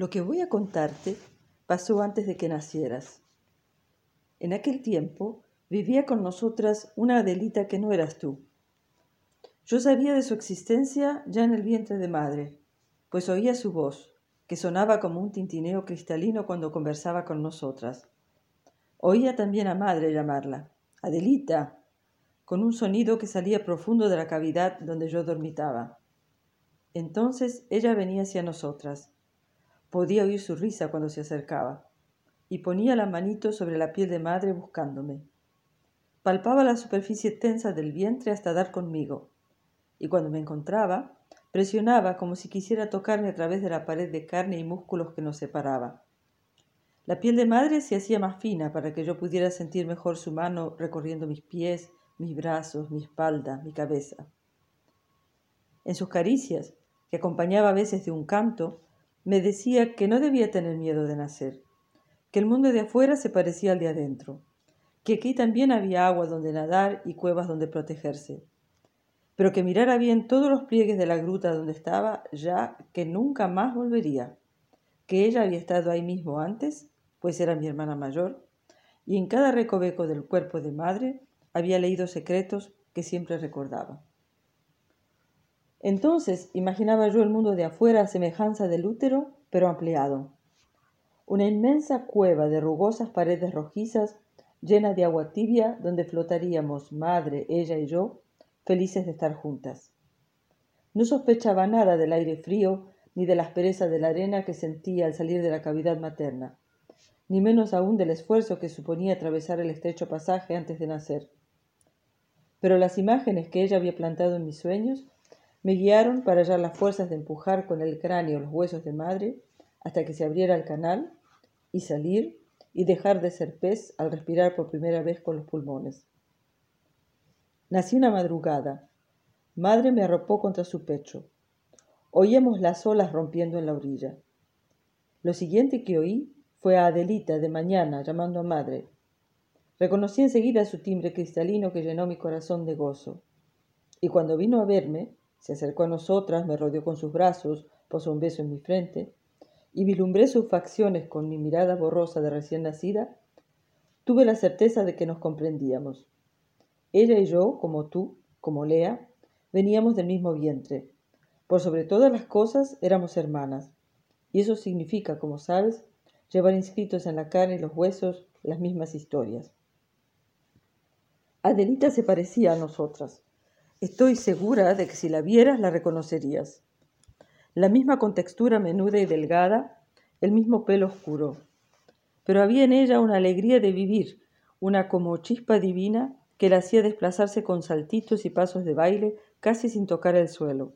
Lo que voy a contarte pasó antes de que nacieras. En aquel tiempo vivía con nosotras una Adelita que no eras tú. Yo sabía de su existencia ya en el vientre de madre, pues oía su voz, que sonaba como un tintineo cristalino cuando conversaba con nosotras. Oía también a madre llamarla, Adelita, con un sonido que salía profundo de la cavidad donde yo dormitaba. Entonces ella venía hacia nosotras, Podía oír su risa cuando se acercaba, y ponía la manito sobre la piel de madre buscándome. Palpaba la superficie tensa del vientre hasta dar conmigo, y cuando me encontraba, presionaba como si quisiera tocarme a través de la pared de carne y músculos que nos separaba. La piel de madre se hacía más fina para que yo pudiera sentir mejor su mano recorriendo mis pies, mis brazos, mi espalda, mi cabeza. En sus caricias, que acompañaba a veces de un canto, me decía que no debía tener miedo de nacer, que el mundo de afuera se parecía al de adentro, que aquí también había agua donde nadar y cuevas donde protegerse, pero que mirara bien todos los pliegues de la gruta donde estaba, ya que nunca más volvería, que ella había estado ahí mismo antes, pues era mi hermana mayor, y en cada recoveco del cuerpo de madre había leído secretos que siempre recordaba. Entonces imaginaba yo el mundo de afuera a semejanza del útero, pero ampliado. Una inmensa cueva de rugosas paredes rojizas, llena de agua tibia, donde flotaríamos, madre, ella y yo, felices de estar juntas. No sospechaba nada del aire frío ni de la aspereza de la arena que sentía al salir de la cavidad materna, ni menos aún del esfuerzo que suponía atravesar el estrecho pasaje antes de nacer. Pero las imágenes que ella había plantado en mis sueños me guiaron para hallar las fuerzas de empujar con el cráneo los huesos de madre hasta que se abriera el canal y salir y dejar de ser pez al respirar por primera vez con los pulmones. Nací una madrugada. Madre me arropó contra su pecho. Oíamos las olas rompiendo en la orilla. Lo siguiente que oí fue a Adelita de mañana llamando a madre. Reconocí enseguida su timbre cristalino que llenó mi corazón de gozo. Y cuando vino a verme, se acercó a nosotras, me rodeó con sus brazos, posó un beso en mi frente, y vislumbré sus facciones con mi mirada borrosa de recién nacida, tuve la certeza de que nos comprendíamos. Ella y yo, como tú, como Lea, veníamos del mismo vientre. Por sobre todas las cosas éramos hermanas, y eso significa, como sabes, llevar inscritos en la carne y los huesos las mismas historias. Adelita se parecía a nosotras. Estoy segura de que si la vieras la reconocerías. La misma contextura menuda y delgada, el mismo pelo oscuro. Pero había en ella una alegría de vivir, una como chispa divina que la hacía desplazarse con saltitos y pasos de baile casi sin tocar el suelo.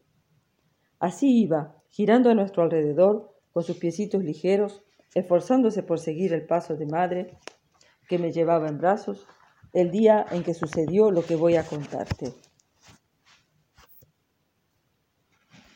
Así iba, girando a nuestro alrededor, con sus piecitos ligeros, esforzándose por seguir el paso de madre que me llevaba en brazos, el día en que sucedió lo que voy a contarte.